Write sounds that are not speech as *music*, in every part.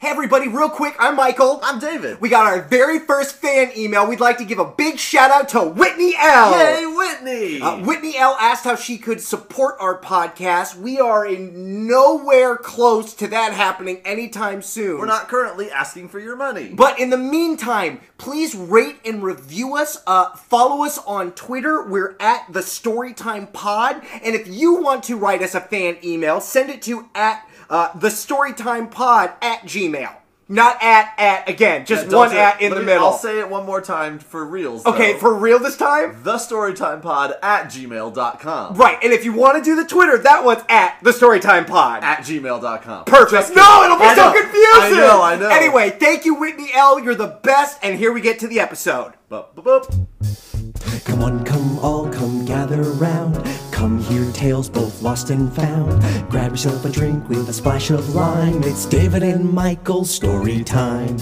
Hey everybody, real quick, I'm Michael. I'm David. We got our very first fan email. We'd like to give a big shout out to Whitney L. Yay, Whitney! Uh, Whitney L asked how she could support our podcast. We are in nowhere close to that happening anytime soon. We're not currently asking for your money. But in the meantime, please rate and review us. Uh, follow us on Twitter. We're at the Storytime Pod. And if you want to write us a fan email, send it to at uh, the Storytime Pod at Gmail. Not at at again, just Yeah, don't one say- at in let the me- middle. I'll say it one more time for reals. okay, though. for real this time. the storytimepod at gmail.com. Right, and if you want to do the Twitter, that one's at the Storytime Pod. At gmail.com. Perfect. No, it'll be I so know. confusing. I know, I know. Anyway, thank you, Whitney L. You're the best, and here we get to the episode. Boop, boop, boop. Come on, come all, come gather round. Come hear tales both lost and found. Grab yourself a drink with a splash of lime. It's David and Michael's story time.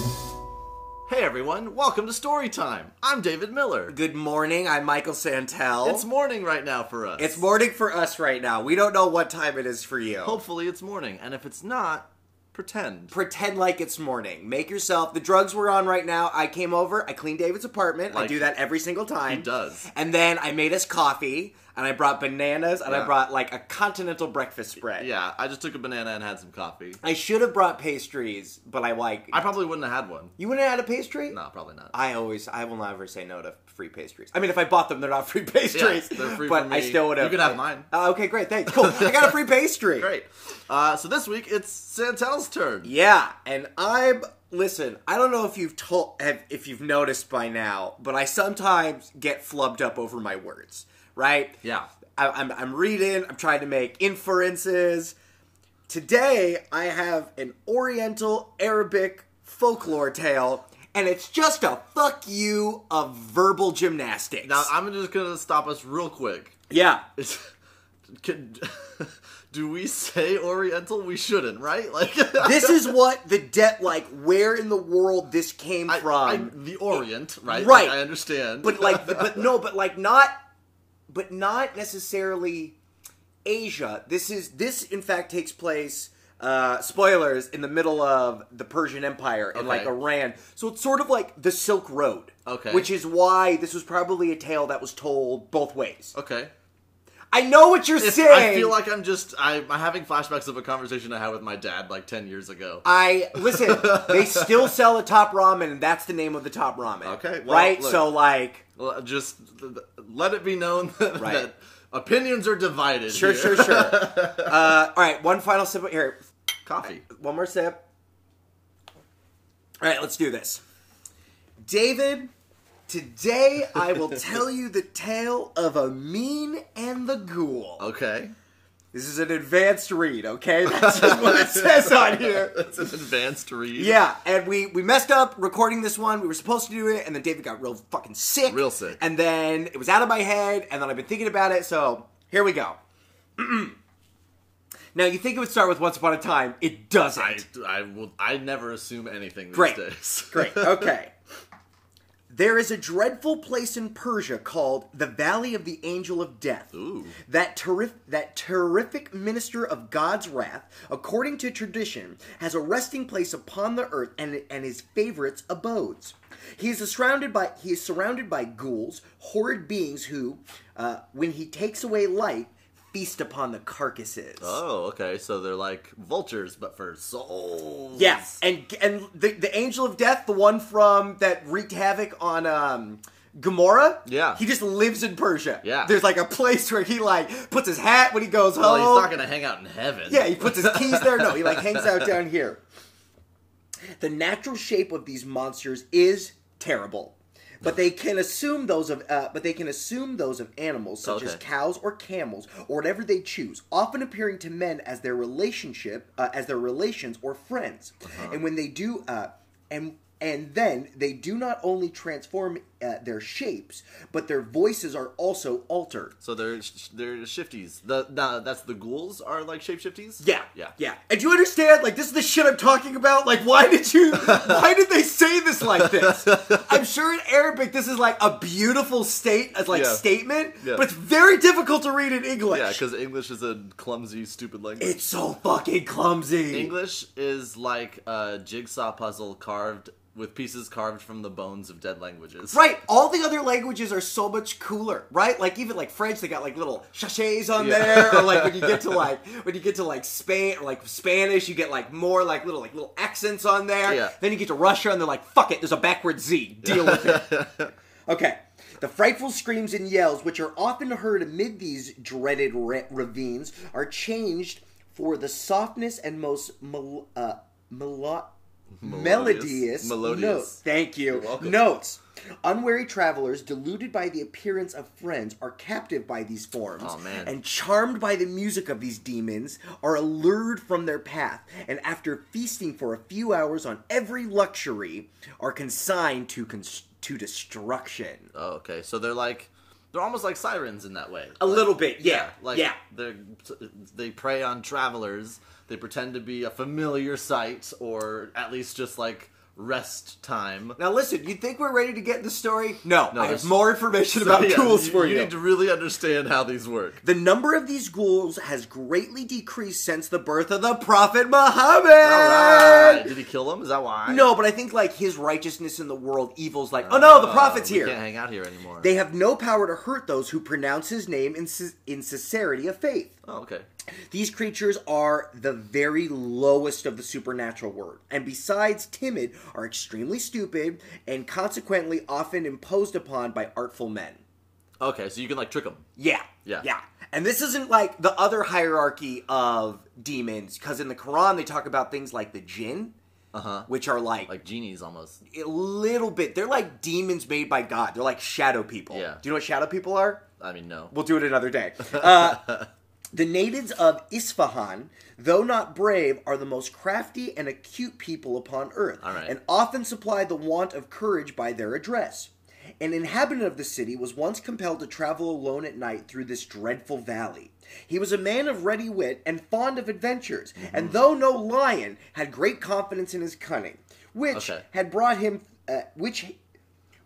Hey everyone, welcome to Storytime. I'm David Miller. Good morning. I'm Michael Santel. It's morning right now for us. It's morning for us right now. We don't know what time it is for you. Hopefully it's morning, and if it's not, pretend. Pretend like it's morning. Make yourself. The drugs we're on right now. I came over. I cleaned David's apartment. I do that every single time. He does. And then I made us coffee, and I brought bananas, and I brought like a continental breakfast spread. Yeah, I just took a banana and had some coffee. I should have brought pastries, but I like. I probably wouldn't have had one. you wouldn't have had a pastry? No, probably not. I always, I will never say no to free pastries. I mean, if I bought them, they're not free *laughs* pastries. they're free but I still would have. You could have mine. Uh, okay, great, thanks. Cool. I got a free pastry. *laughs* Great. Uh, so this week it's Santel's turn. Yeah, and I'm listen. I don't know if you've told, if you've noticed by now, but I sometimes get flubbed up over my words. Right? Yeah. I, I'm I'm reading. I'm trying to make inferences. Today, I have an Oriental Arabic folklore tale, and it's just a fuck you of verbal gymnastics. Now I'm just gonna stop us real quick. yeah. *laughs* Can, *laughs* do we say Oriental? We shouldn't, right? *laughs* Like this is what the debt like. Where in the world this came I- from? I- the Orient, right? Right. Like, I understand, but like but no but like not but not necessarily asia this is this in fact takes place uh spoilers in the middle of the persian empire in like iran so it's sort of like the silk road Okay. which is why this was probably a tale that was told both ways okay. I know what you're saying I feel like I'm just I'm having flashbacks of a conversation I had with my dad like ten years ago. I listen. they *laughs* still sell a top ramen, and that's the name of the top ramen. Okay, well, right? look. so like, Just let it be known *laughs* that, Right. that opinions are divided. sure, here. sure, sure. *laughs* uh, all right, one final sip of- here. Coffee. One more sip. All right, let's do this. David, today I will tell you the tale of Amin and the Ghoul. Okay. This is an advanced read, okay? That's just what it says on here. *laughs* It's an advanced read. Yeah, and we we messed up recording this one. We were supposed to do it, and then David got real fucking sick. Real sick. And then it was out of my head, and then I've been thinking about it, so here we go. *clears throat* now, you think it would start with Once Upon a Time. It doesn't. I, I will. I never assume anything these Great. days. Great. *laughs* Okay. There is a dreadful place in Persia called the Valley of the Angel of Death. Ooh. That terrific, that terrific minister of God's wrath, according to tradition, has a resting place upon the earth and, and his favorites' abodes. He is surrounded by he is surrounded by ghouls, horrid beings who, uh, when he takes away life, feast upon the carcasses. Oh, okay. So they're like vultures, but for souls. Yeah, and and the the angel of death, the one from that wreaked havoc on um Gomorrah. Yeah. he just lives in Persia. Yeah. there's like a place where he like puts his hat when he goes home. Well, he's not gonna hang out in heaven. Yeah, he puts his keys there. No, he like *laughs* hangs out down here. The natural shape of these monsters is terrible. But they can assume those of, uh, but they can assume those of animals such as cows or camels or whatever they choose, often appearing to men as their relationship, uh, as their relations or friends. Uh-huh. And when they do, uh, and and then they do not only transform uh, their shapes, but their voices are also altered. So they're they're shifties. The nah, that's the ghouls are like shapeshifties. Yeah, yeah, yeah. And do you understand? Like, this is the shit I'm talking about. Like, why did you? *laughs* why did they say this like this? I'm sure in Arabic this is like a beautiful state as like Yeah. statement, Yeah. but it's very difficult to read in English. Yeah, because English is a clumsy, stupid language. it's so fucking clumsy. English is like a jigsaw puzzle carved with pieces carved from the bones of dead languages. Right, all the other languages are so much cooler, right? Like even like French, they got like little sachets on Yeah. there, or like when you get to *laughs* like when you get to like Spain or like Spanish, you get like more like little like little accents on there. Yeah. Then you get to Russia, and they're like, "Fuck it, there's a backward Z. Deal with it." *laughs* okay. The frightful screams and yells, which are often heard amid these dreaded ra- ravines, are changed for the softness and most mel- uh, melo- melodious, Melodious. notes. Thank you. welcome. Notes. Unwary travelers, deluded by the appearance of friends, are captive by these forms, Oh, man. and charmed by the music of these demons, are allured from their path, and after feasting for a few hours on every luxury, are consigned to cons- to destruction. Oh, okay. So they're like they're almost like sirens in that way. A little bit, yeah, like yeah. they they prey on travelers. They pretend to be a familiar sight, or at least just like rest time. Now listen, you think we're ready to get the story? No, No, I have there's- more information So, about yeah, ghouls you, for you you. need to really understand how these work. The number of these ghouls has greatly decreased since the birth of the Prophet Muhammad. All right. Did he kill them? Is that why? No, but I think like his righteousness in the world, evil's like, oh no, oh, the prophet's here. Can't hang out here anymore. They have no power to hurt those who pronounce his name in, in sincerity of faith. oh, okay. These creatures are the very lowest of the supernatural world, and besides timid, are extremely stupid and consequently often imposed upon by artful men. Okay, so you can like trick them. Yeah. Yeah. Yeah. And this isn't like the other hierarchy of demons, because in the Quran they talk about things like the jinn, Uh huh. which are like, Like genies almost. a little bit. They're like demons made by God. They're like shadow people. Yeah. Do you know what shadow people are? I mean, no. We'll do it another day. *laughs* Uh, the natives of Isfahan, though not brave, are the most crafty and acute people upon earth, right. and often supply the want of courage by their address. An inhabitant of the city was once compelled to travel alone at night through this dreadful valley. He was a man of ready wit and fond of adventures, Mm-hmm. and though no lion, had great confidence in his cunning, which Okay. had brought him, uh, which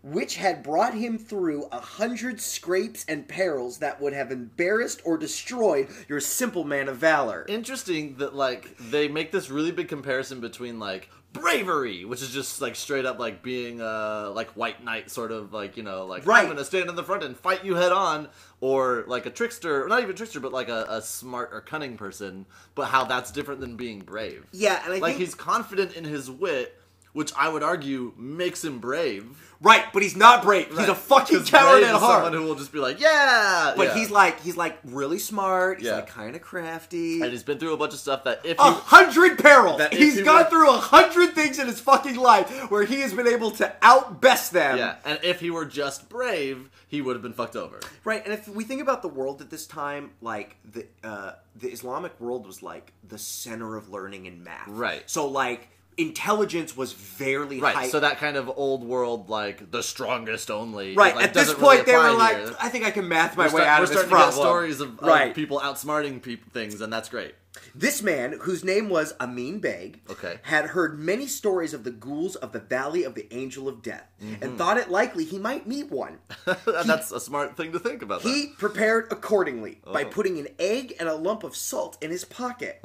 which had brought him through a hundred scrapes and perils that would have embarrassed or destroyed your simple man of valor. Interesting that like they make this really big comparison between like bravery, which is just like straight up like being uh like white knight sort of like you know like Right. I'm gonna stand in the front and fight you head on, or like a trickster, not even trickster, but like a, a smart or cunning person. But how that's different than being brave. Yeah, and I like think he's confident in his wit, which I would argue makes him brave. right, but he's not brave. He's a fucking *laughs* coward at heart. Someone who will just be like, yeah, but yeah. he's like he's like really smart. He's Yeah. like kind of crafty. and he's been through a bunch of stuff that if a you hundred perils. He's he gone were- through a hundred things in his fucking life where he has been able to outbest them. Yeah, and if he were just brave, he would have been fucked over. Right, and if we think about the world at this time, like the uh, the Islamic world was like the center of learning in math. Right. So like intelligence was very Right. high. So that kind of old world, like the strongest only. right like, at this doesn't really point, they were like, here. I think I can math my we're way start- out we're of this problem. to get stories of, of right. people outsmarting peop things, and that's great. This man, whose name was Amin Beg, Okay. had heard many stories of the ghouls of the Valley of the Angel of Death, Mm-hmm. and thought it likely he might meet one. and *laughs* that's a smart thing to think about. He prepared accordingly by Oh. putting an egg and a lump of salt in his pocket.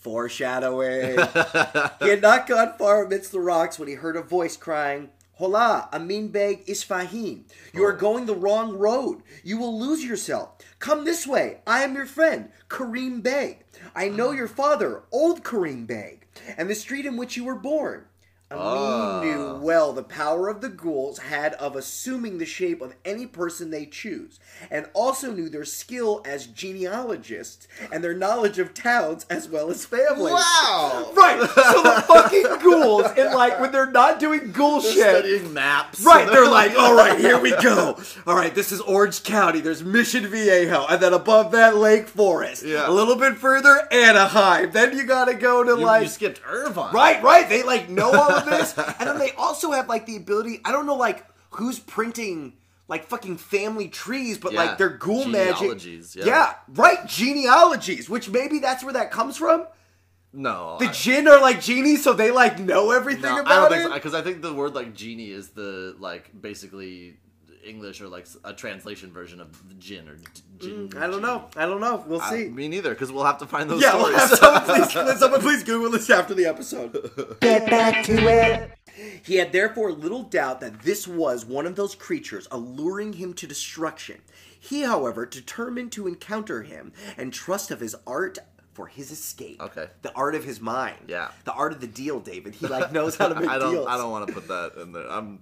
Foreshadowing. *laughs* he had not gone far amidst the rocks when he heard a voice crying, Hola, Amin Beg Isfahin. You are oh. going the wrong road. You will lose yourself. Come this way. I am your friend, Karim Beg. I know ah. your father, old Karim Beg, and the street in which you were born. Amin Ah. knew well the power of the ghouls had of assuming the shape of any person they choose, and also knew their skill as genealogists and their knowledge of towns as well as families. Wow. Right, so the fucking ghouls, and like when they're not doing ghoul They're shit, studying maps. Right, they're like, all right, here we go. All right, this is Orange County. There's Mission Viejo, and then above that, Lake Forest. Yeah. A little bit further, Anaheim. Then you gotta go to you, like you skipped Irvine. Right, right. They like know all of this. And then they also have like the ability. I don't know, like who's printing like fucking family trees, but Yeah, like they're ghoul magic. genealogies, yeah. right, genealogies. Which maybe that's where that comes from. No, The I- jinn are like genies, so they like know everything no, I about don't think it. so because I think the word like genie is the like basically English or like a translation version of the jinn or d- jinn. Mm, I don't know. I don't know. We'll I- see. me neither, because we'll have to find those yeah, we'll stories. have someone please, someone please Google this after the episode. *laughs* Get back to it. He had therefore little doubt that this was one of those creatures alluring him to destruction. He, however, determined to encounter him and trust of his art for his escape. Okay. The art of his mind. Yeah. The art of the deal, David. He like knows how to *laughs* make I don't. deals. I don't want to put that in there. I'm.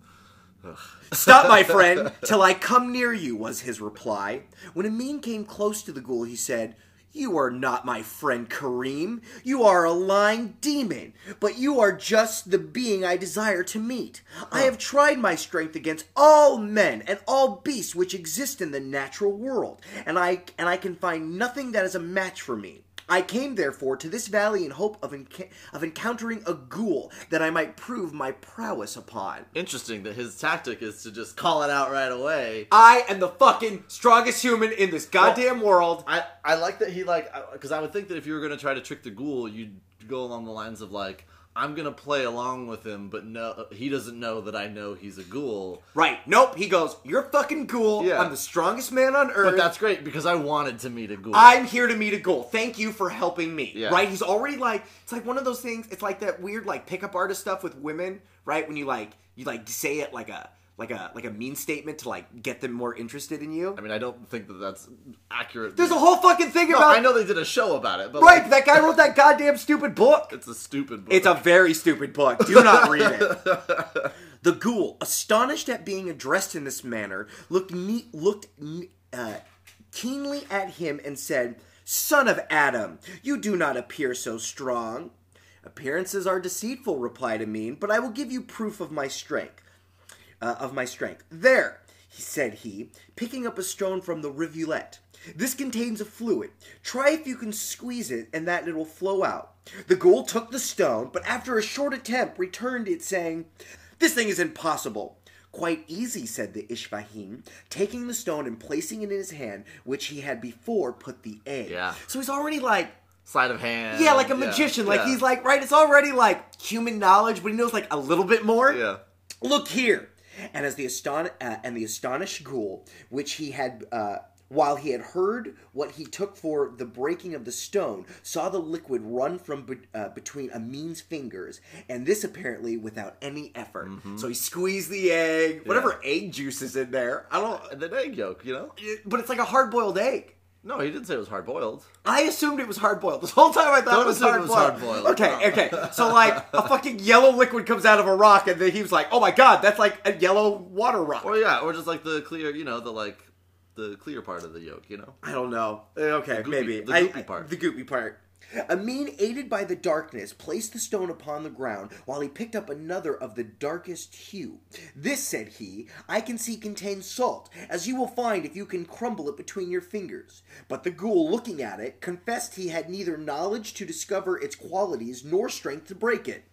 Stop, my friend, till I come near you, was his reply. When Amin came close to the ghoul, he said, You are not my friend Kareem. You are a lying demon, but you are just the being I desire to meet. I have tried my strength against all men and all beasts which exist in the natural world, and I and I can find nothing that is a match for me. I came therefore to this valley in hope of, enca- of encountering a ghoul that I might prove my prowess upon. Interesting that his tactic is to just call it out right away. I am the fucking strongest human in this goddamn world. I, I like that he like because I would think that if you were gonna try to trick the ghoul, you'd go along the lines of like I'm gonna play along with him, but no, he doesn't know that I know he's a ghoul. Right. Nope. He goes, You're fucking cool. Yeah. I'm the strongest man on earth. But that's great because I wanted to meet a ghoul. I'm here to meet a ghoul. Thank you for helping me. Yeah. Right? He's already like it's like one of those things, it's like that weird like pickup artist stuff with women, right? When you like you like say it like a like a like a mean statement to like get them more interested in you. I mean, I don't think that that's accurate. There's a whole fucking thing No, about I know they did a show about it, but Right, like, that guy wrote that goddamn stupid book. *laughs* it's a stupid book. It's a very stupid book. Do not read it. *laughs* The ghoul, astonished at being addressed in this manner, looked looked uh, keenly at him and said, "Son of Adam, you do not appear so strong." Appearances are deceitful, replied Amin, but I will give you proof of my strength. Uh, of my strength. There, he said he, picking up a stone from the rivulet. This contains a fluid. Try if you can squeeze it, and that it will flow out. The ghoul took the stone, but after a short attempt returned it, saying, This thing is impossible. Quite easy, said the Ishvahim, taking the stone and placing it in his hand, which he had before put the egg. Yeah. So he's already like, sleight of hand. yeah, like a magician. Like yeah. he's like, right, it's already like human knowledge, but he knows like a little bit more. yeah. Look here. And as the aston uh, and the astonished ghoul, which he had uh, while he had heard what he took for the breaking of the stone, saw the liquid run from be- uh, between Amin's fingers, and this apparently without any effort. So he squeezed the egg, whatever egg juice is in there. I don't, And then egg yolk, you know? but it's like a hard boiled egg. No, he didn't say it was hard boiled. I assumed it was hard boiled. This whole time I thought Don't it was assume it hard was boiled. hard-boiled. Okay, okay. So like a fucking yellow liquid comes out of a rock, and then he was like, "Oh my god, that's like a yellow water rock." Or yeah, or just like the clear, you know, the like the clear part of the yolk, you know? I don't know. Uh, Okay, goopy- maybe the goopy I- part. The goopy part. Amin, aided by the darkness, placed the stone upon the ground while he picked up another of the darkest hue. This, said he, I can see contains salt, as you will find if you can crumble it between your fingers. But the ghoul, looking at it, confessed he had neither knowledge to discover its qualities nor strength to break it.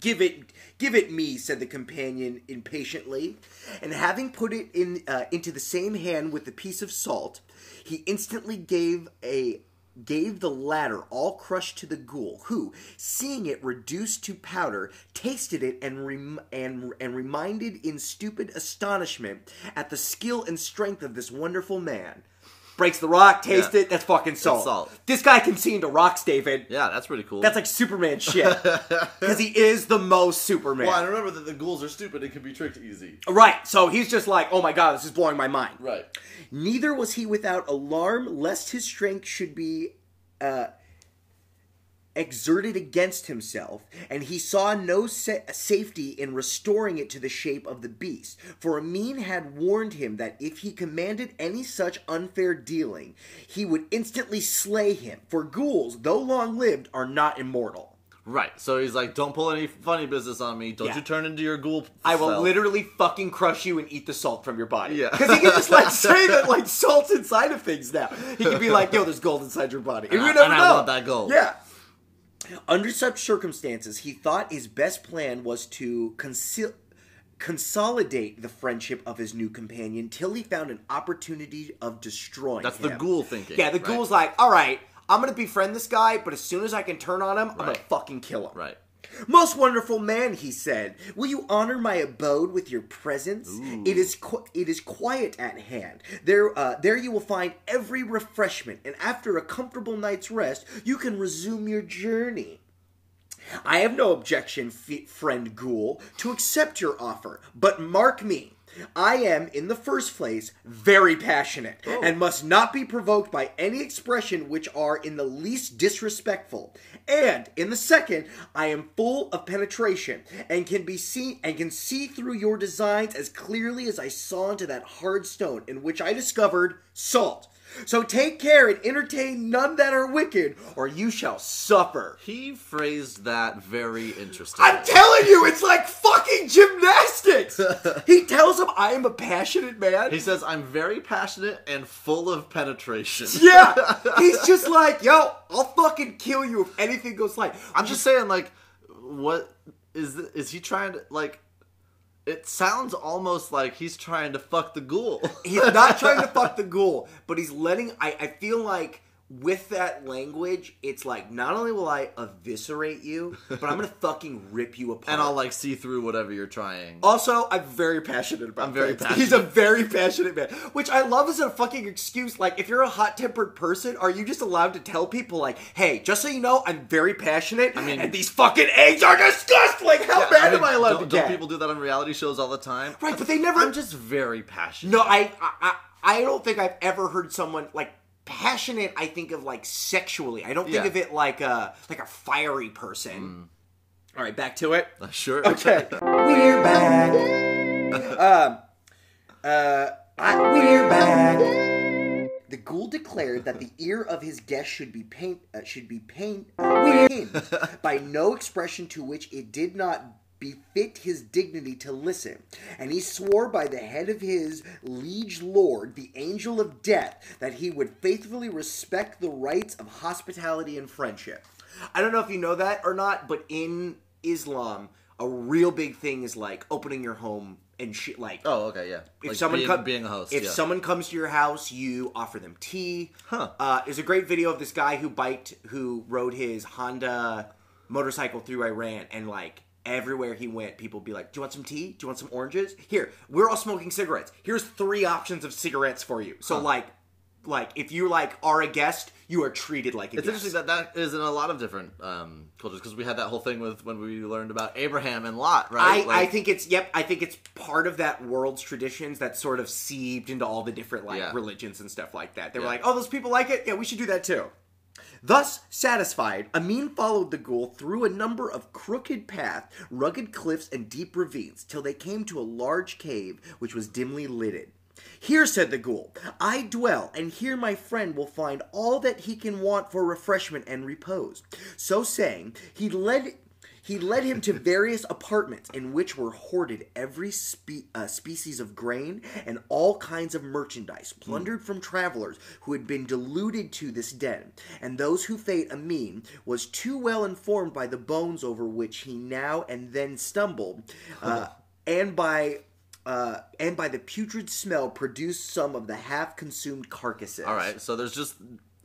Give it, give it me," said the companion impatiently. And having put it in uh, into the same hand with the piece of salt, he instantly gave a gave the latter all crushed to the ghoul, who, seeing it reduced to powder, tasted it and rem- and and reminded in stupid astonishment at the skill and strength of this wonderful man. Breaks the rock, taste Yeah. it. That's fucking salt. salt. This guy can see into rocks, David. Yeah, that's pretty cool. That's like Superman *laughs* shit. Because he is the most Superman. well, I remember that the ghouls are stupid and can be tricked easy. Right, so he's just like, oh my god, this is blowing my mind. Right. Neither was he without alarm lest his strength should be uh, exerted against himself, and he saw no sa- safety in restoring it to the shape of the beast. For Amin had warned him that if he commanded any such unfair dealing, he would instantly slay him. For ghouls, though long lived, are not immortal. Right. So he's like, don't pull any funny business on me. Don't Yeah. you turn into your ghoul. I will self." literally fucking crush you and eat the salt from your body. Yeah. Because he can just like *laughs* say that like salt's inside of things now. He can be like, yo, there's gold inside your body. And, And we I- never I know. want that gold. Yeah. Under such circumstances, he thought his best plan was to conceal, consolidate the friendship of his new companion till he found an opportunity of destroying That's him. the ghoul thinking. Yeah, the right? ghoul's like, all right, I'm gonna befriend this guy, but as soon as I can turn on him, I'm gonna fucking kill him. Right. Most wonderful man, he said, will you honor my abode with your presence? It is qu- it is quiet at hand. There, uh, there you will find every refreshment, and after a comfortable night's rest, you can resume your journey. I have no objection, f- friend Ghoul, to accept your offer, but mark me. I am, in the first place, very passionate, oh. and must not be provoked by any expression which are in the least disrespectful. And in the second, I am full of penetration, and can be seen and can see through your designs as clearly as I saw into that hard stone in which I discovered salt. So take care and entertain none that are wicked, or you shall suffer. He phrased that very interesting. I'm telling you, it's like fucking gymnastics. *laughs* he tells him I am a passionate man. he says, "I'm very passionate and full of penetration." *laughs* yeah, *laughs* he's just like, yo, I'll fucking kill you if anything goes like. I'm just saying, like, what is is he trying to like? It sounds almost like he's trying to fuck the ghoul. He's not trying to *laughs* fuck the ghoul, but he's letting. I, I feel like with that language, it's like not only will I eviscerate you, but I'm gonna *laughs* fucking rip you apart. and I'll like see through whatever you're trying. Also, I'm very passionate about. I'm very things. passionate. *laughs* He's a very passionate man, which I love as a fucking excuse. Like, if you're a hot tempered person, are you just allowed to tell people like, "Hey, just so you know, I'm very passionate, I mean- and these fucking eggs are disgusting." Like, how bad I mean, am I allowed don't, to don't get? people do that on reality shows all the time? Right, but they never- I'm just very passionate. No, I, I, I I don't think I've ever heard someone like passionate. I think of like sexually. I don't think Yeah. of it like a like a fiery person. All right, back to it. Sure. Okay. *laughs* We're back. Uh, We're back. The ghoul declared that the ear of his guest should be paint uh, should be pain uh, by no expression to which it did not befit his dignity to listen, and he swore by the head of his liege lord, the angel of death, that he would faithfully respect the rights of hospitality and friendship. I don't know if you know that or not, but in Islam, a real big thing is like opening your home and shit. Like, Oh, okay, yeah. if Like someone being, come- being a host, if yeah. someone comes to your house, you offer them tea. Huh. Uh, there's a great video of this guy who biked, who rode his Honda motorcycle through Iran, and like everywhere he went, people would be like, "Do you want some tea? Do you want some oranges? Here, we're all smoking cigarettes. Here's three options of cigarettes for you." So like, like if you like are a guest, you are treated like a guest. It's guest. interesting that that is in a lot of different um, cultures because we had that whole thing with when we learned about Abraham and Lot, right? I Like- think it's yep. I think it's part of that world's traditions that sort of seeped into all the different like Yeah. religions and stuff like that. They were Yeah. like, oh, those people like it. Yeah, we should do that too. Thus satisfied, Amin followed the ghoul through a number of crooked paths, rugged cliffs, and deep ravines, till they came to a large cave which was dimly lighted. Here, said the ghoul, I dwell, and here my friend will find all that he can want for refreshment and repose. So saying, he led he led him to various apartments in which were hoarded every spe- uh, species of grain and all kinds of merchandise plundered from travelers who had been deluded to this den, and those whose fate Amin was too well informed by the bones over which he now and then stumbled, uh, and by uh, and by the putrid smell produced some of the half-consumed carcasses. all right. So there's just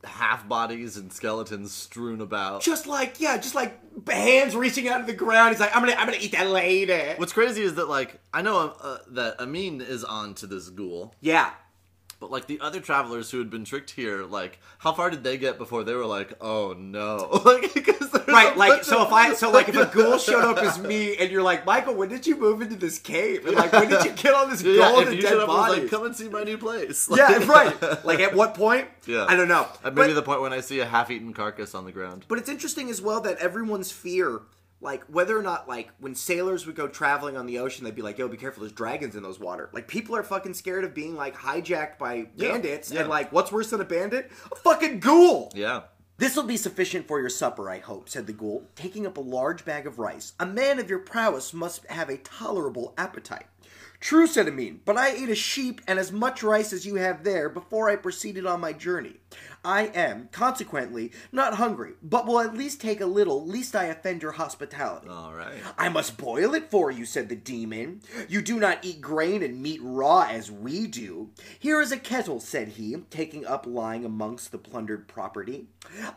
half bodies and skeletons strewn about. Just like yeah, just like hands reaching out of the ground. He's like, I'm gonna, I'm gonna eat that lady. What's crazy is that like I know uh, that Amin is on to this ghoul, Yeah. But like the other travelers who had been tricked here, like how far did they get before they were like, oh no, *laughs* like Right, like so of- if I so like if a *laughs* ghoul showed up as me and you're like Michael, when did you move into this cave? And like when did you get on this yeah, if you dead and body? like, come and see my new place. yeah, Like- *laughs* right. Like at what point? Yeah. I don't know. Maybe But- the point when I see a half-eaten carcass on the ground. But it's interesting as well that everyone's fear, like whether or not like when sailors would go traveling on the ocean, they'd be like, "Yo, be careful! There's dragons in those water." Like people are fucking scared of being like hijacked by Yeah, bandits, yeah. and like, what's worse than a bandit? A fucking ghoul. Yeah. This will be sufficient for your supper, I hope, said the ghoul, taking up a large bag of rice. A man of your prowess must have a tolerable appetite. True, said Amin, but I ate a sheep and as much rice as you have there before I proceeded on my journey. I am, consequently, not hungry, but will at least take a little, lest I offend your hospitality. All right. I must boil it for you, said the demon. You do not eat grain and meat raw as we do. Here is a kettle, said he, taking up lying amongst the plundered property.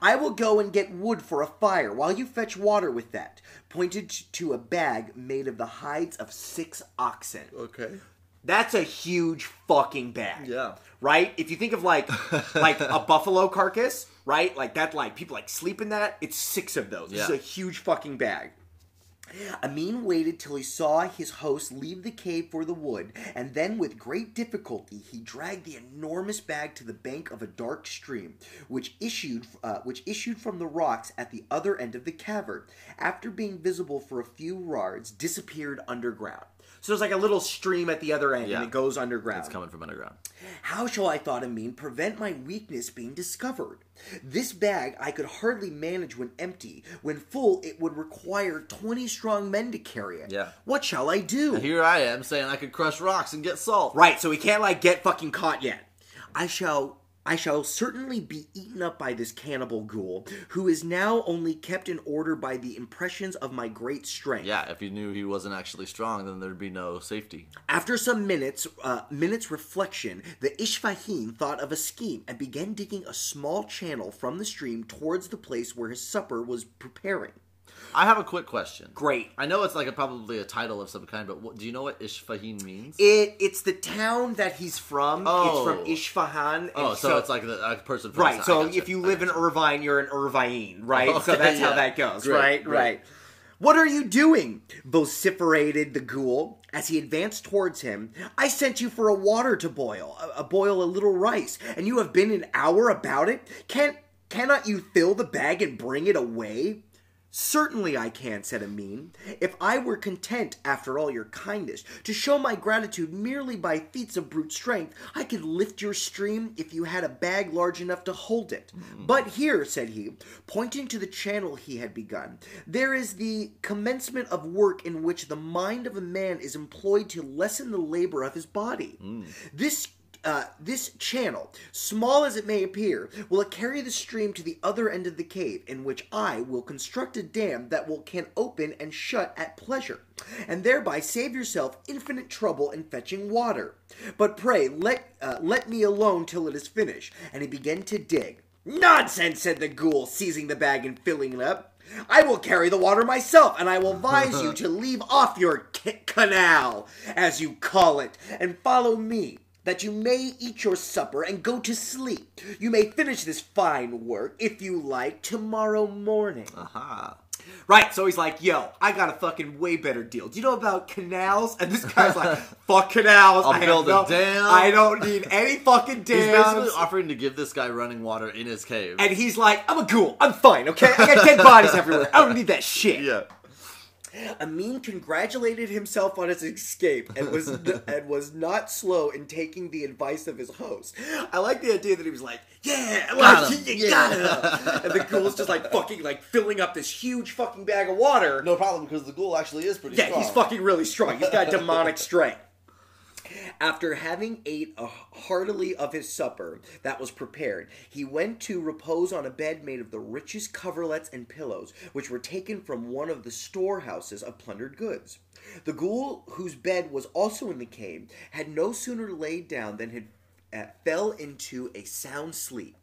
I will go and get wood for a fire while you fetch water with that. Pointed to a bag made of the hides of six oxen. Okay. That's a huge fucking bag. Yeah. Right? If you think of like *laughs* like a buffalo carcass, right? Like that like people like sleep in that, it's six of those. This is a huge fucking bag. Amin waited till he saw his host leave the cave for the wood, and then with great difficulty he dragged the enormous bag to the bank of a dark stream, which issued uh, which issued from the rocks at the other end of the cavern. After being visible for a few yards, disappeared underground. So there's like a little stream at the other end Yeah. and it goes underground. It's coming from underground. How shall I, thought Amin, prevent my weakness being discovered? This bag I could hardly manage when empty. When full, it would require twenty strong men to carry it. Yeah. What shall I do? Here I am saying I could crush rocks and get salt. Right, so we can't like get fucking caught yet. I shall I shall certainly be eaten up by this cannibal ghoul, who is now only kept in order by the impressions of my great strength. Yeah, if you knew he wasn't actually strong, then there'd be no safety. After some minutes, uh, minutes reflection, the Ishfahim thought of a scheme and began digging a small channel from the stream towards the place where his supper was preparing. I have a quick question. Great. I know it's like a, probably a title of some kind, but what, do you know what Ishfahin means? It it's the town that he's from. Oh. It's from Isfahan. oh, and oh, so, it's like the, a person from Right, so if you live in Irvine, you're an Irvine, right? *laughs* so Okay, that's how that goes, Great, right? great. Right. What are you doing? vociferated the ghoul as he advanced towards him. I sent you for a water to boil, a, a boil a little rice, and you have been an hour about it. Can't cannot you fill the bag and bring it away? Certainly I can, said Amin. If I were content, after all your kindness, to show my gratitude merely by feats of brute strength, I could lift your stream if you had a bag large enough to hold it. But here, said he, pointing to the channel he had begun, there is the commencement of work in which the mind of a man is employed to lessen the labor of his body. Mm. This uh, this channel, small as it may appear, will carry the stream to the other end of the cave, in which I will construct a dam that will can open and shut at pleasure, and thereby save yourself infinite trouble in fetching water. But pray let uh, let me alone till it is finished. And he began to dig. Nonsense, said the ghoul, seizing the bag and filling it up. I will carry the water myself, and I will advise you *laughs* to leave off your ca- canal, as you call it, and follow me, that you may eat your supper and go to sleep. You may finish this fine work, if you like, tomorrow morning. Aha. Right, so he's like, yo, I got a fucking way better deal. Do you know about canals? And this guy's like, *laughs* fuck canals. I'll I build a dam." I don't need any fucking *laughs* dams. He's basically offering to give this guy running water in his cave. And he's like, I'm a ghoul. I'm fine, okay? I got dead bodies everywhere. I don't need that shit. *laughs* yeah. Amin congratulated himself on his escape and was *laughs* and was not slow in taking the advice of his host. I like the idea that he was like, yeah, Got like, him. you got him. *laughs* *laughs* and the ghoul's just like fucking like filling up this huge fucking bag of water. No problem, because the ghoul actually is pretty yeah, strong. he's fucking really strong. He's got demonic strength. After having ate heartily of his supper that was prepared, he went to repose on a bed made of the richest coverlets and pillows, which were taken from one of the storehouses of plundered goods. The ghoul, whose bed was also in the cave, had no sooner laid down than had uh, fell into a sound sleep.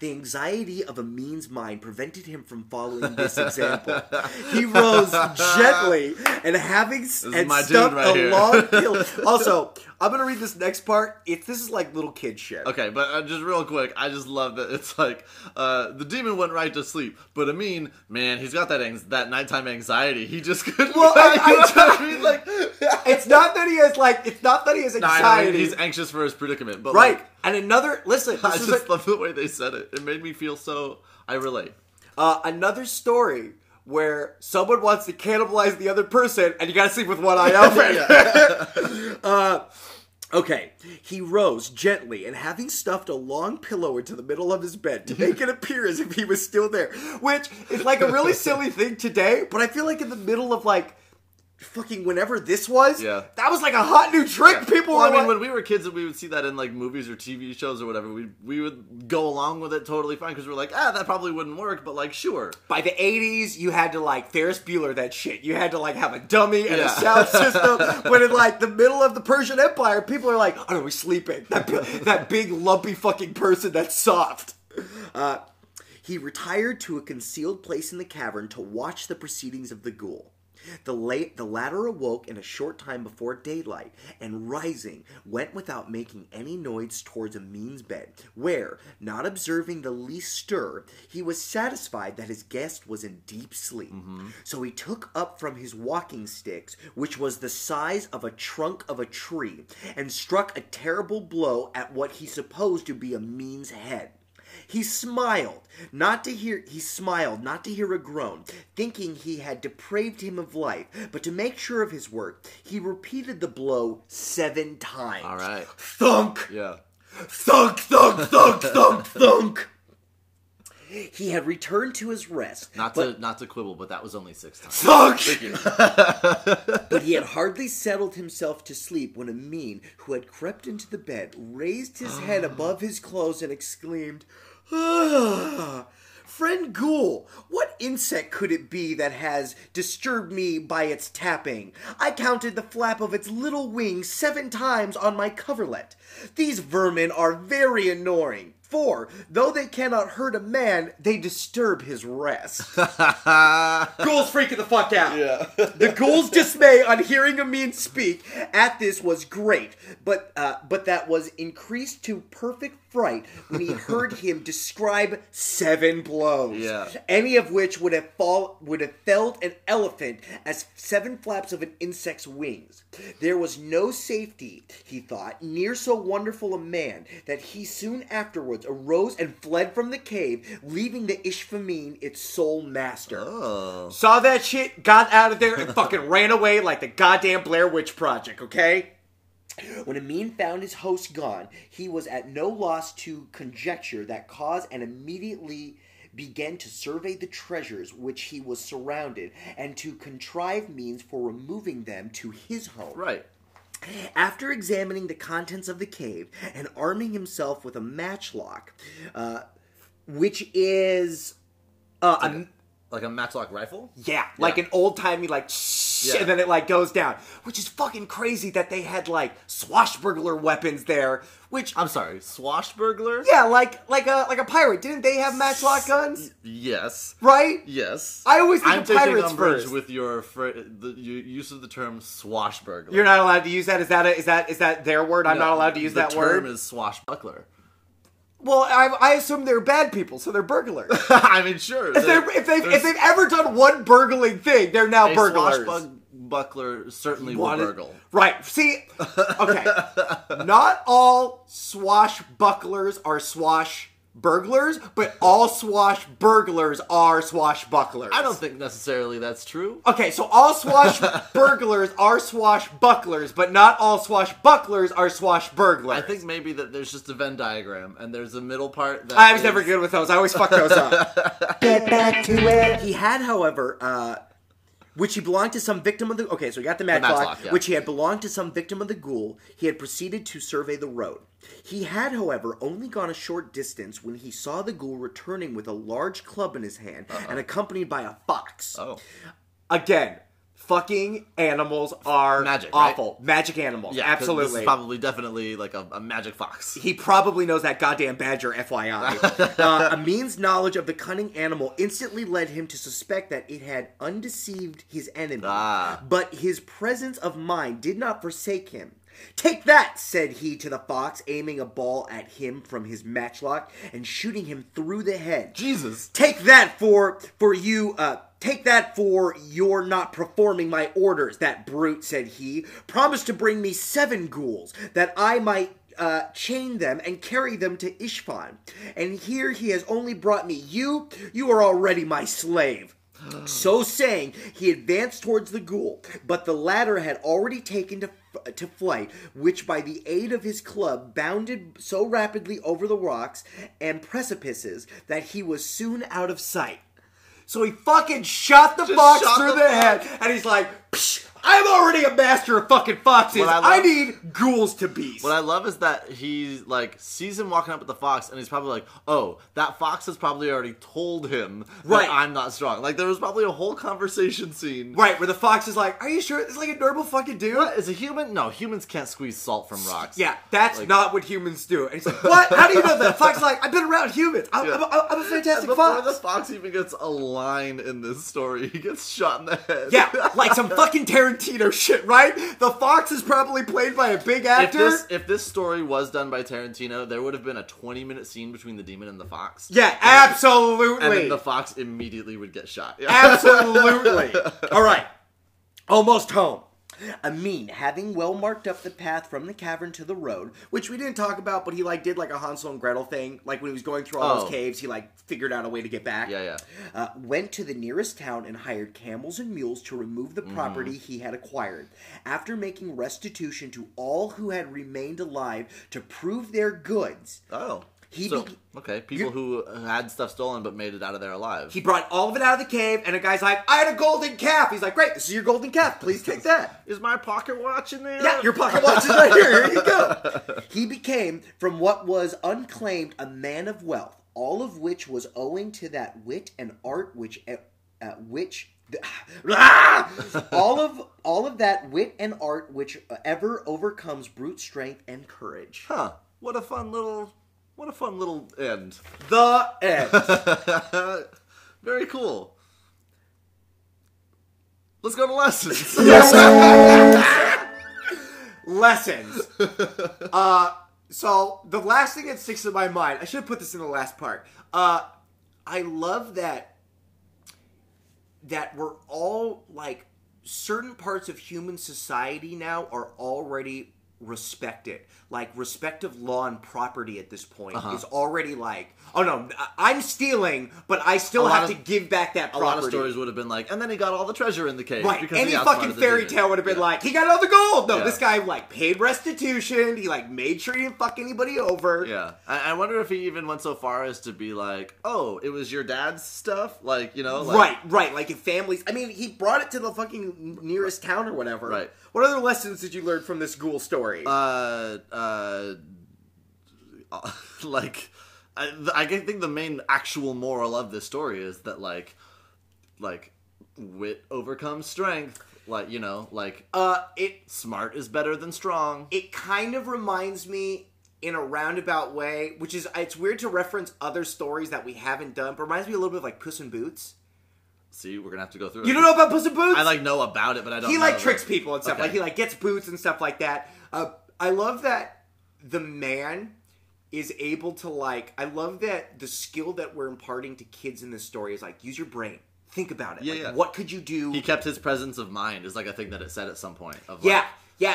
The anxiety of Amin's mind prevented him from following this *laughs* example. He rose gently and having s- and my dude stuffed right a here. long pill. *laughs* Also, I'm gonna read this next part. If this is like little kid shit. Okay, but uh, just real quick, I just love that it's like uh, the demon went right to sleep, but Amin, man, he's got that anx- that nighttime anxiety. He just *laughs* couldn't. Well, I- I- I mean, like, It's not that he has like it's not that he has Nah, I mean, anxiety. he's anxious for his predicament, but right. like, and another listen, I just a- love the way they said it. It made me feel so. I relate. uh, another story where someone wants to cannibalize the other person and you gotta sleep with one eye *laughs* open. *laughs* Uh, Okay, he rose gently and having stuffed a long pillow into the middle of his bed to make it appear as if he was still there. Which is like a really *laughs* silly thing today, but I feel like in the middle of like fucking whenever this was, Yeah. that was like a hot new trick. People Well, were I mean, like, when we were kids and we would see that in like movies or TV shows or whatever, we we would go along with it totally fine because we're like, ah, that probably wouldn't work, but like, sure. by the 80s, you had to like Ferris Bueller that shit. You had to like have a dummy and Yeah. a sound system. *laughs* but in like the middle of the Persian Empire, people are like, oh no, we're sleeping. That, that big lumpy fucking person that's soft. Uh, he retired to a concealed place in the cavern to watch the proceedings of the ghoul. The, late, the latter awoke in a short time before daylight, and rising, went without making any noise towards Amin's bed, where, not observing the least stir, he was satisfied that his guest was in deep sleep. Mm-hmm. So he took up from his walking sticks, which was the size of a trunk of a tree, and struck a terrible blow at what he supposed to be Amin's head. He smiled, not to hear he smiled, not to hear a groan, thinking he had depraved him of life, but to make sure of his work, he repeated the blow seven times. All right. Thunk! Yeah. Thunk, thunk, thunk, thunk, thunk. He had returned to his rest, Not but, to not to quibble, but that was only six times. thunk. *laughs* but he had hardly settled himself to sleep when Amin, who had crept into the bed, raised his head *gasps* above his clothes and exclaimed, "Ah, Friend Ghoul, what insect could it be that has disturbed me by its tapping? I counted the flap of its little wings seven times on my coverlet. These vermin are very annoying, for, though they cannot hurt a man, they disturb his rest. *laughs* Ghoul's freaking the fuck out. Yeah. The ghoul's dismay on hearing a Amin speak at this was great, but uh, but that was increased to perfect fright when he heard *laughs* him describe seven blows. Yeah. Any of which would have fall would have felled an elephant as seven flaps of an insect's wings. There was no safety, he thought, near so wonderful a man that he soon afterwards arose and fled from the cave, leaving the Ishfamin its sole master. Oh. Saw that shit, got out of there, and fucking *laughs* ran away like the goddamn Blair Witch Project, okay? When Amin found his host gone, he was at no loss to conjecture that cause and immediately began to survey the treasures which he was surrounded and to contrive means for removing them to his home. Right. After examining the contents of the cave and arming himself with a matchlock, uh, which is uh, a, Like a matchlock rifle? Yeah, like Yeah. an old timey like, shh, Yeah. and then it like goes down, which is fucking crazy that they had like swashbuckler weapons there. Which I'm sorry, swashbuckler? yeah, like like a like a pirate. Didn't they have matchlock guns? Yes. Right? Yes. I always think I'm of pirates first. with your fr- the your use of the term swashbuckler. You're not allowed to use that. Is that a, is that is that their word? I'm No, not allowed to use the that term word. is swashbuckler. Well, I, I assume they're bad people, so they're burglars. *laughs* I mean, sure. if, they're, if they've if they've ever done one burgling thing, they're now a burglars. swashbuckler certainly will Wanted- burgle. Right. See, okay. *laughs* Not all swashbucklers are swash burglars, but all swash burglars are swashbucklers. I don't think necessarily that's true. Okay, so all swash *laughs* burglars are swashbucklers, but not all swashbucklers are swashburglars. I think maybe that there's just a Venn diagram, and there's a middle part that I was is- never good with those. I always fuck those up. *laughs* Get back to it. He had, however, uh, which he belonged to some victim of the. Okay, so he got the matchlock, yeah. which he had belonged to some victim of the ghoul. He had proceeded to survey the road. He had, however, only gone a short distance when he saw the ghoul returning with a large club in his hand uh-huh. and accompanied by a fox. Oh, Again, fucking animals are Magic, right? awful. Magic animals. yeah, absolutely. This is probably definitely like a, a magic fox. *laughs* He probably knows that goddamn badger, FYI. *laughs* uh, Amin's knowledge of the cunning animal instantly led him to suspect that it had undeceived his enemy. Ah. But his presence of mind did not forsake him. Take that, said he to the fox, aiming a ball at him from his matchlock and shooting him through the head. Jesus. Take that for for you. Uh, take that for your not performing my orders. That brute said he. Promised to bring me seven ghouls that I might. Uh, chain them and carry them to Ishfan. And here he has only brought me you. You are already my slave. *sighs* So saying, he advanced towards the ghoul, but the latter had already taken to, to flight, which by the aid of his club bounded so rapidly over the rocks and precipices that he was soon out of sight. So he fucking shot the Just fox shot through the the, head, and he's like, Psh, I'm already a master of fucking foxes. What I I, need ghouls to beasts. What I love is that he like sees him walking up with the fox, and he's probably like, "Oh, that fox has probably already told him Right. that I'm not strong." Like there was probably a whole conversation scene. right, where the fox is like, "Are you sure it's like a normal fucking dude?" What is a human? No, humans can't squeeze salt from rocks. Yeah, that's Like- not what humans do. And he's like, "What? How do you know that?" Fox is like, "I've been around humans. I'm, Yeah. I'm, a, I'm a fantastic fox." the fox even gets a line in this story, he gets shot in the head. Yeah, like some fucking *laughs* Tarantino shit, right? The fox is probably played by a big If actor. this if this story was done by Tarantino, there would have been a 20 minute scene between the demon and the fox. yeah, absolutely. And then the fox immediately would get shot. Yeah. absolutely. *laughs* All right. Almost home. Ameen, having well marked up the path from the cavern to the road, Which we didn't talk about, but he like did like a Hansel and Gretel thing. Like when he was going through all Oh. those caves, he like figured out a way to get back. yeah, yeah. uh, went to the nearest town and hired camels and mules to remove the property he had acquired. After making restitution to all who had remained alive to prove their goods, Oh. He so, be- okay, people who had stuff stolen but made it out of there alive. He brought all of it out of the cave, and a guy's like, "I had a golden calf." He's like, "Great, this is your golden calf. Please take *laughs* that." Is my pocket watch in there? Yeah, your pocket watch is right here. Here you go. *laughs* he became, from what was unclaimed, a man of wealth, all of which was owing to that wit and art which, uh, which. *laughs* Ah! all of all of that wit and art which ever overcomes brute strength and courage. Huh. What a fun little what a fun little end. The end. *laughs* Very cool. Let's go to lessons. *laughs* *laughs* Lessons. uh, so the last thing that sticks in my mind, I should have put this in the last part. Uh, I love that that we're all like certain parts of human society now are already respected. Like respect of law and property at this point Uh-huh. is already like, oh no, I'm stealing, but I still have of- to give back that a lot of stories would have been like, and then he got all the treasure in the cave. Right, because any fucking fairy demon. tale would have been Yeah. like, he got all the gold. No, Yeah. this guy like paid restitution. He like made sure he didn't fuck anybody over. Yeah, I, I wonder if he even went so far as to be like, "Oh, it was your dad's stuff," like you know, like, right, right. Like if families, I mean, he brought it to the fucking nearest town or whatever. Right. What other lessons did you learn from this ghoul story? Uh, uh, *laughs* like, I, I think the main actual moral of this story is that like, like, wit overcomes strength. Like you know, like Uh, it smart is better than strong. it kind of reminds me in a roundabout way, which is it's weird to reference other stories that we haven't done, but reminds me a little bit of like Puss in Boots. See, we're gonna have to go through. You it. don't know about Puss in Boots? I like know about it, but I don't. he like tricks people and stuff. Okay. Like he like gets boots and stuff like that. Uh, I love that the man is able to like. I love that the skill that we're imparting to kids in this story is like use your brain, think about it. Yeah, like, yeah. What could you do? He kept his presence of mind is like a thing that it said at some point. Of like, yeah,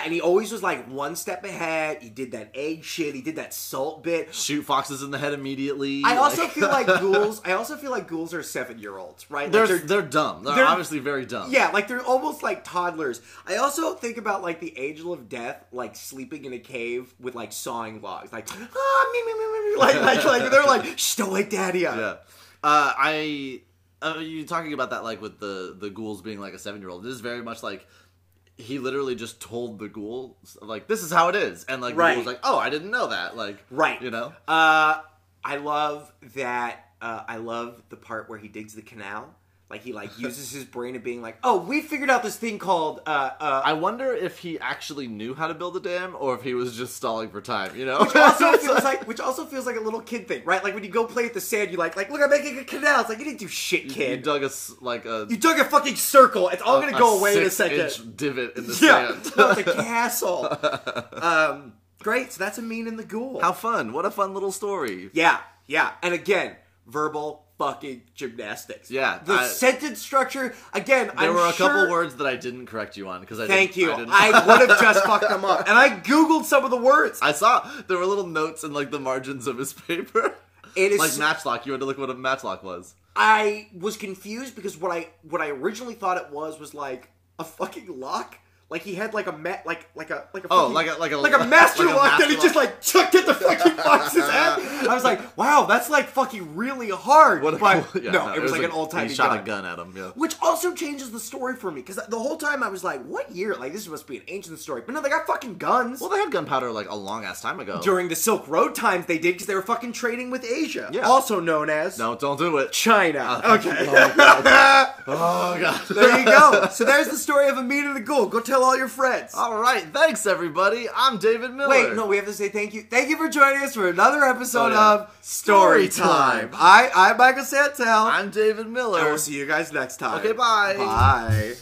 and he always was like one step ahead. He did that egg shit. He did that salt bit. shoot foxes in the head immediately. I also feel like *laughs* ghouls. I also feel like ghouls are seven year olds, right? They're, they're- they're dumb. They're, they're- obviously very dumb. Yeah, like they're almost like toddlers. I also think about like the angel of death, like sleeping in a cave with like sawing logs, like ah, me, me, me, me, me. like like like they're like shh, don't wake daddy up. Yeah. Uh, I uh, you talking about that like with the the ghouls being like a seven year old. It is very much like he literally just told the ghoul like this is how it is, and like Right. the ghoul's like oh I didn't know that like Right. you know Uh, I love that. Uh, I love the part where he digs the canal. Like he like uses his brain of being like, oh, we figured out this thing called uh uh. I wonder if he actually knew how to build a dam or if he was just stalling for time. You know. which also *laughs* feels like which also feels like a little kid thing, right? Like when you go play at the sand, you like like look, I'm making a canal. It's like you didn't do shit, kid. dug a like a You dug a fucking circle. It's all gonna go away in a second. divot in the Yeah, sand. no, *laughs* it's a *laughs* castle. um, great. So that's Ameen in the ghoul. How fun! What a fun little story. Yeah, yeah. And again, verbal fucking gymnastics. Yeah, The I- sentence structure. Again, There I'm were a sure- couple words that I didn't correct you on because I Thank didn't, you. I, I would have just *laughs* fucked them up, and I googled some of the words. I saw there were little notes in like the margins of his paper. It is *laughs* like matchlock. You had to look what a matchlock was. I was confused because what I what I originally thought it was was like a fucking lock. Like he had like a ma- like like a like a Oh, fucking- like a- like a- like a master *laughs* like lock that he just like chucked at the fucking *laughs* fox's head. I was like, wow, that's like fucking really hard. What a but cool- yeah, no, it was, like, an old time. He shot a gun at him. Yeah. Which also changes the story for me because the whole time I was like, "What year? Like this must be an ancient story." But no, they got fucking guns. Well, they had gunpowder like a long ass time ago. During the Silk Road times, they did because they were fucking trading with Asia, Yeah. also known as no, don't do it. China. Uh, okay, Oh god. *laughs* there you go. So there's the story of Amina the Ghoul. Go tell all your friends. All right, thanks everybody. I'm David Miller. Wait, no, we have to say thank you. Thank you for joining us for another episode Oh, yeah. of Story Time. I, I'm Michael Santel. I'm David Miller. and we'll see you guys next time. Okay, bye. Bye.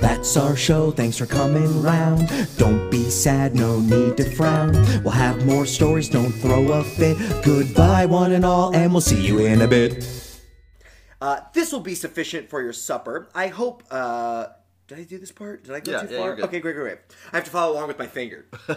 That's our show, thanks for coming round. Don't be sad, no need to frown. We'll have more stories, don't throw a fit. Goodbye, one and all, and we'll see you in a bit. Uh, this will be sufficient for your supper. I hope. Uh, did I do this part? Did I go Yeah, too yeah, far? you're good. Okay, great, great, great. I have to follow along with my finger. *laughs*